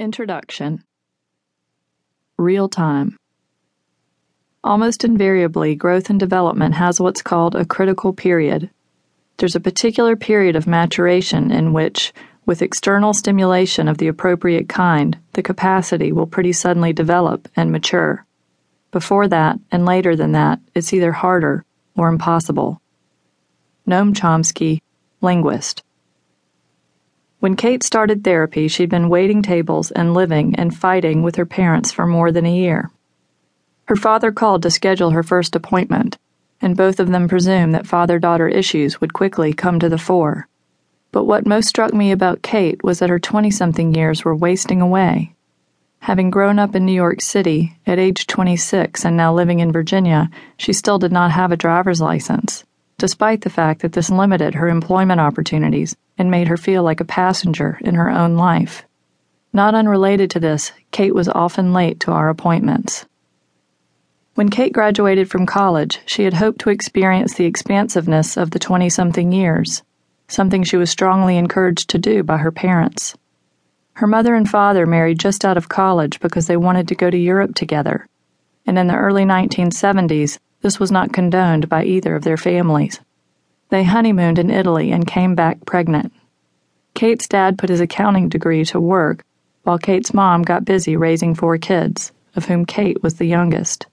Introduction Real time. Almost invariably, growth and development has what's called a critical period. There's a particular period of maturation in which, with external stimulation of the appropriate kind, the capacity will pretty suddenly develop and mature. Before that, and later than that, it's either harder or impossible. Noam Chomsky, linguist. When Kate started therapy, she'd been waiting tables and living and fighting with her parents for more than a year. Her father called to schedule her first appointment, and both of them presumed that father daughter issues would quickly come to the fore. But what most struck me about Kate was that her 20 something years were wasting away. Having grown up in New York City, at age 26 and now living in Virginia, she still did not have a driver's license despite the fact that this limited her employment opportunities and made her feel like a passenger in her own life. Not unrelated to this, Kate was often late to our appointments. When Kate graduated from college, she had hoped to experience the expansiveness of the 20 something years, something she was strongly encouraged to do by her parents. Her mother and father married just out of college because they wanted to go to Europe together, and in the early 1970s, this was not condoned by either of their families. They honeymooned in Italy and came back pregnant. Kate's dad put his accounting degree to work, while Kate's mom got busy raising four kids, of whom Kate was the youngest.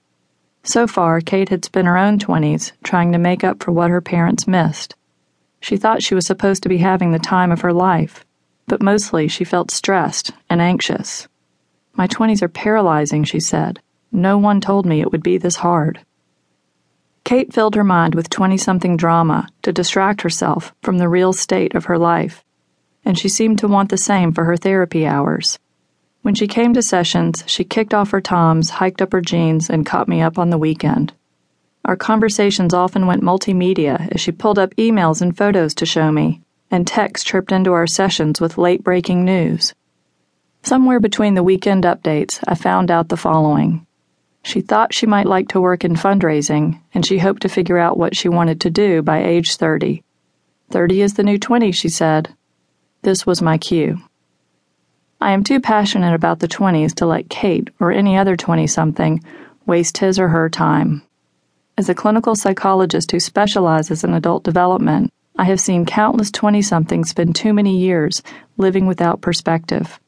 So far, Kate had spent her own 20s trying to make up for what her parents missed. She thought she was supposed to be having the time of her life, but mostly she felt stressed and anxious. My 20s are paralyzing, she said. No one told me it would be this hard. Kate filled her mind with 20 something drama to distract herself from the real state of her life, and she seemed to want the same for her therapy hours. When she came to sessions, she kicked off her toms, hiked up her jeans, and caught me up on the weekend. Our conversations often went multimedia as she pulled up emails and photos to show me, and text chirped into our sessions with late breaking news. Somewhere between the weekend updates, I found out the following. She thought she might like to work in fundraising, and she hoped to figure out what she wanted to do by age 30. 30 is the new 20, she said. This was my cue. I am too passionate about the 20s to let Kate or any other 20 something waste his or her time. As a clinical psychologist who specializes in adult development, I have seen countless 20 somethings spend too many years living without perspective.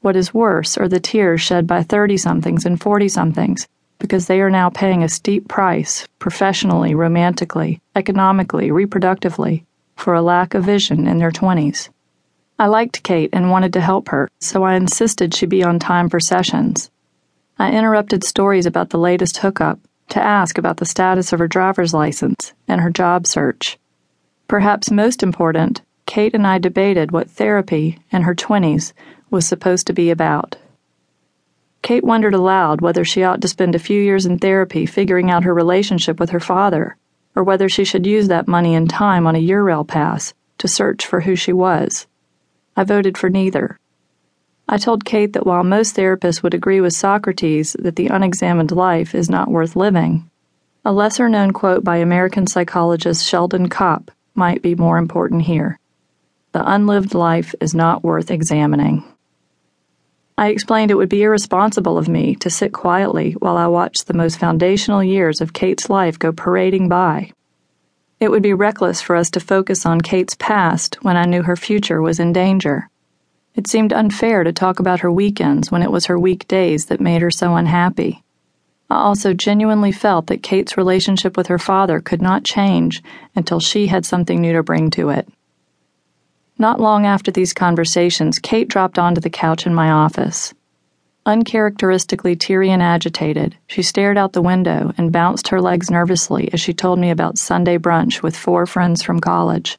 What is worse are the tears shed by 30 somethings and 40 somethings because they are now paying a steep price, professionally, romantically, economically, reproductively, for a lack of vision in their 20s. I liked Kate and wanted to help her, so I insisted she be on time for sessions. I interrupted stories about the latest hookup to ask about the status of her driver's license and her job search. Perhaps most important, Kate and I debated what therapy in her 20s was supposed to be about. Kate wondered aloud whether she ought to spend a few years in therapy figuring out her relationship with her father, or whether she should use that money and time on a Eurail pass to search for who she was. I voted for neither. I told Kate that while most therapists would agree with Socrates that the unexamined life is not worth living, a lesser known quote by American psychologist Sheldon Kopp might be more important here. The unlived life is not worth examining. I explained it would be irresponsible of me to sit quietly while I watched the most foundational years of Kate's life go parading by. It would be reckless for us to focus on Kate's past when I knew her future was in danger. It seemed unfair to talk about her weekends when it was her weekdays that made her so unhappy. I also genuinely felt that Kate's relationship with her father could not change until she had something new to bring to it. Not long after these conversations, Kate dropped onto the couch in my office. Uncharacteristically teary and agitated, she stared out the window and bounced her legs nervously as she told me about Sunday brunch with four friends from college.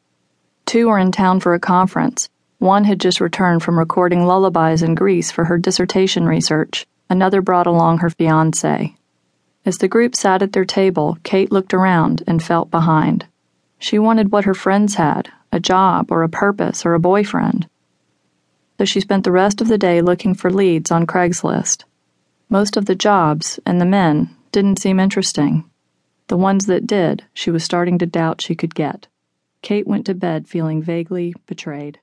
Two were in town for a conference. One had just returned from recording lullabies in Greece for her dissertation research. Another brought along her fiance. As the group sat at their table, Kate looked around and felt behind. She wanted what her friends had a job or a purpose or a boyfriend. So she spent the rest of the day looking for leads on Craigslist. Most of the jobs and the men didn't seem interesting. The ones that did, she was starting to doubt she could get. Kate went to bed feeling vaguely betrayed.